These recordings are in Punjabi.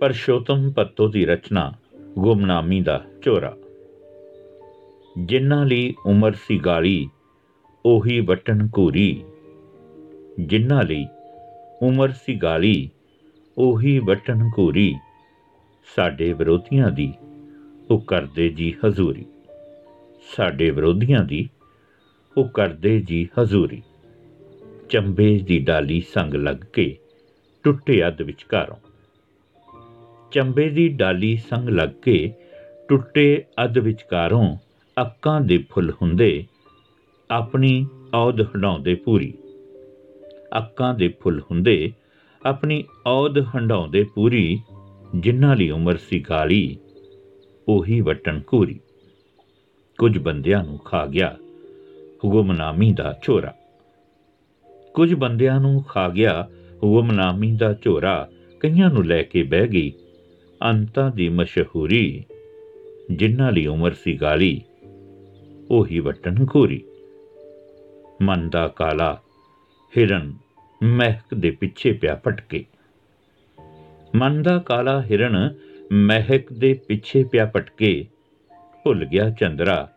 ਪਰਸ਼ੋਤਮ ਪੱਤੋ ਦੀ ਰਚਨਾ, ਗੁਮਨਾਮੀ ਦਾ ਝੋਰਾ ਜਿਨ੍ਹਾਂ ਲਈ ਉਮਰ ਸੀ ਗਾਲੀ, ਉਹੀ ਵਟਣ ਘੂਰੀ। ਜਿਨ੍ਹਾਂ ਲਈ ਉਮਰ ਸੀ ਗਾਲੀ, ਉਹੀ ਵਟਣ ਘੂਰੀ। ਸਾਡੇ ਵਿਰੋਧੀਆਂ ਦੀ ਉਹ ਕਰਦੇ ਜੀ ਹਜ਼ੂਰੀ। ਸਾਡੇ ਵਿਰੋਧੀਆਂ ਦੀ ਉਹ ਕਰਦੇ ਜੀ ਹਜ਼ੂਰੀ। ਚੰਬੇ ਦੀ ਡਾਲੀ ਸੰਗ ਲੱਗ ਕੇ ਟੁੱਟੇ ਅੱਧ ਵਿਚਕਾਰੋਂ। ਚੰਬੇ ਦੀ ਡਾਲੀ ਸੰਗ ਲੱਗ ਕੇ ਟੁੱਟੇ ਅੱਧ ਵਿਚਕਾਰੋਂ ਅੱਕਾਂ ਦੇ ਫੁੱਲ ਹੁੰਦੇ ਆਪਣੀ ਔਦ ਹੰਡਾਉਂਦੇ ਪੂਰੀ। ਅੱਕਾਂ ਦੇ ਫੁੱਲ ਹੁੰਦੇ ਆਪਣੀ ਔਦ ਹੰਡਾਉਂਦੇ ਪੂਰੀ, ਜਿਨ੍ਹਾਂ ਲਈ ਉਮਰ ਸੀ ਗਾਲੀ, ਉਹੀ ਵਟਣ ਘੂਰੀ। ਕੁਝ ਬੰਦਿਆਂ ਨੂੰ ਖਾ ਗਿਆ ਹੁਕਮਨਾਮੀ ਦਾ ਝੋਰਾ। ਕੁਝ ਬੰਦਿਆਂ ਨੂੰ ਖਾ ਗਿਆ ਹੁਕਮਨਾਮੀ ਦਾ ਝੋਰਾ, ਕਈਆਂ ਨੂੰ ਲੈ ਕੇ ਬਹਿ ਗਈ ਅੰਤਾਂ ਦੀ ਮਸ਼ਹੂਰੀ, ਜਿਨ੍ਹਾਂ ਲਈ ਉਮਰ ਸੀ ਗਾਲੀ, ਉਹੀ ਵਟਣ ਘੂਰੀ। ਮਨ ਦਾ ਕਾਲਾ ਹਿਰਨ ਮਹਿਕ ਦੇ ਪਿੱਛੇ ਪਿਆ ਭਟਕੇ। ਮਨ ਦਾ ਕਾਲਾ ਹਿਰਨ ਮਹਿਕ ਦੇ ਪਿੱਛੇ ਪਿਆ ਭਟਕੇ। ਭੁੱਲ ਗਿਆ ਚੰਦਰਾ,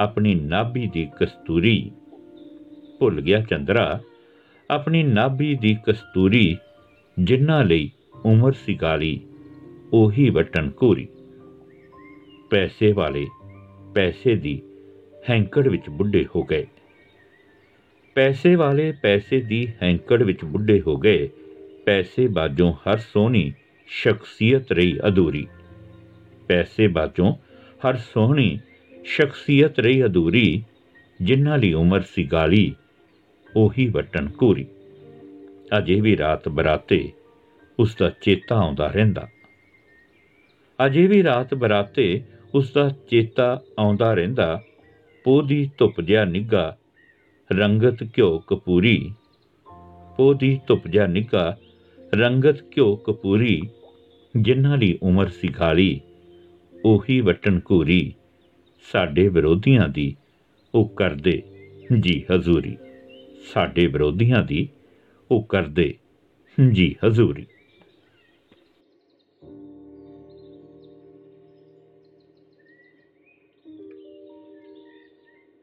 ਆਪਣੀ ਨਾਭੀ ਦੀ ਕਸਤੂਰੀ। ਭੁੱਲ ਗਿਆ ਚੰਦਰਾ, ਆਪਣੀ ਨਾਭੀ ਦੀ ਕਸਤੂਰੀ, ਜਿਨ੍ਹਾਂ ਲਈ ਉਮਰ ਸੀ ਗਾਲੀ। ਉਹੀ ਵਟਣ ਘੂਰੀ। ਪੈਸੇ ਵਾਲੇ ਪੈਸੇ ਦੀ ਹੈਂਕੜ ਵਿੱਚ ਬੁੱਢੇ ਹੋ ਗਏ। ਪੈਸੇ ਵਾਲੇ ਪੈਸੇ ਦੀ ਹੈਂਕੜ ਵਿੱਚ ਬੁੱਢੇ ਹੋ ਗਏ। ਪੈਸੇ ਬਾਜੋਂ ਹਰ ਸੋਹਣੀ ਸ਼ਖਸੀਅਤ ਰਹੀ ਅਧੂਰੀ। ਪੈਸੇ ਬਾਜੋਂ ਹਰ ਸੋਹਣੀ ਸ਼ਖਸੀਅਤ ਰਹੀ ਅਧੂਰੀ। ਜਿਨ੍ਹਾਂ ਲਈ ਉਮਰ ਸੀ ਗਾਲੀ, ਉਹੀ ਵਟਣ ਘੂਰੀ। ਅਜੇ ਵੀ ਰਾਤ ਬਰਾਤੇ ਉਸ ਦਾ ਚੇਤਾ ਆਉਂਦਾ ਰਹਿੰਦਾ। ਅਜੇ ਵੀ ਰਾਤ ਬਰਾਤੇ ਉਸ ਦਾ ਚੇਤਾ ਆਉਂਦਾ ਰਹਿੰਦਾ। ਪੋਹ ਦੀ ਧੁੱਪ ਜਿਹਾ ਨਿੱਗਾ ਰੰਗਤ ਘਿਓ ਕਪੂਰੀ। ਪੋਹ ਦੀ ਧੁੱਪ ਜਿਹਾ ਨਿੱਗਾ ਰੰਗਤ ਘਿਓ ਕਪੂਰੀ, ਜਿਨ੍ਹਾਂ ਲਈ ਉਮਰ ਸੀ ਖਾਲੀ, ਉਹੀ ਵਟਣ ਘੂਰੀ। ਸਾਡੇ ਵਿਰੋਧੀਆਂ ਦੀ ਉਹ ਕਰਦੇ ਜੀ ਹਜ਼ੂਰੀ। ਸਾਡੇ ਵਿਰੋਧੀਆਂ ਦੀ ਉਹ ਕਰਦੇ ਜੀ ਹਜ਼ੂਰੀ।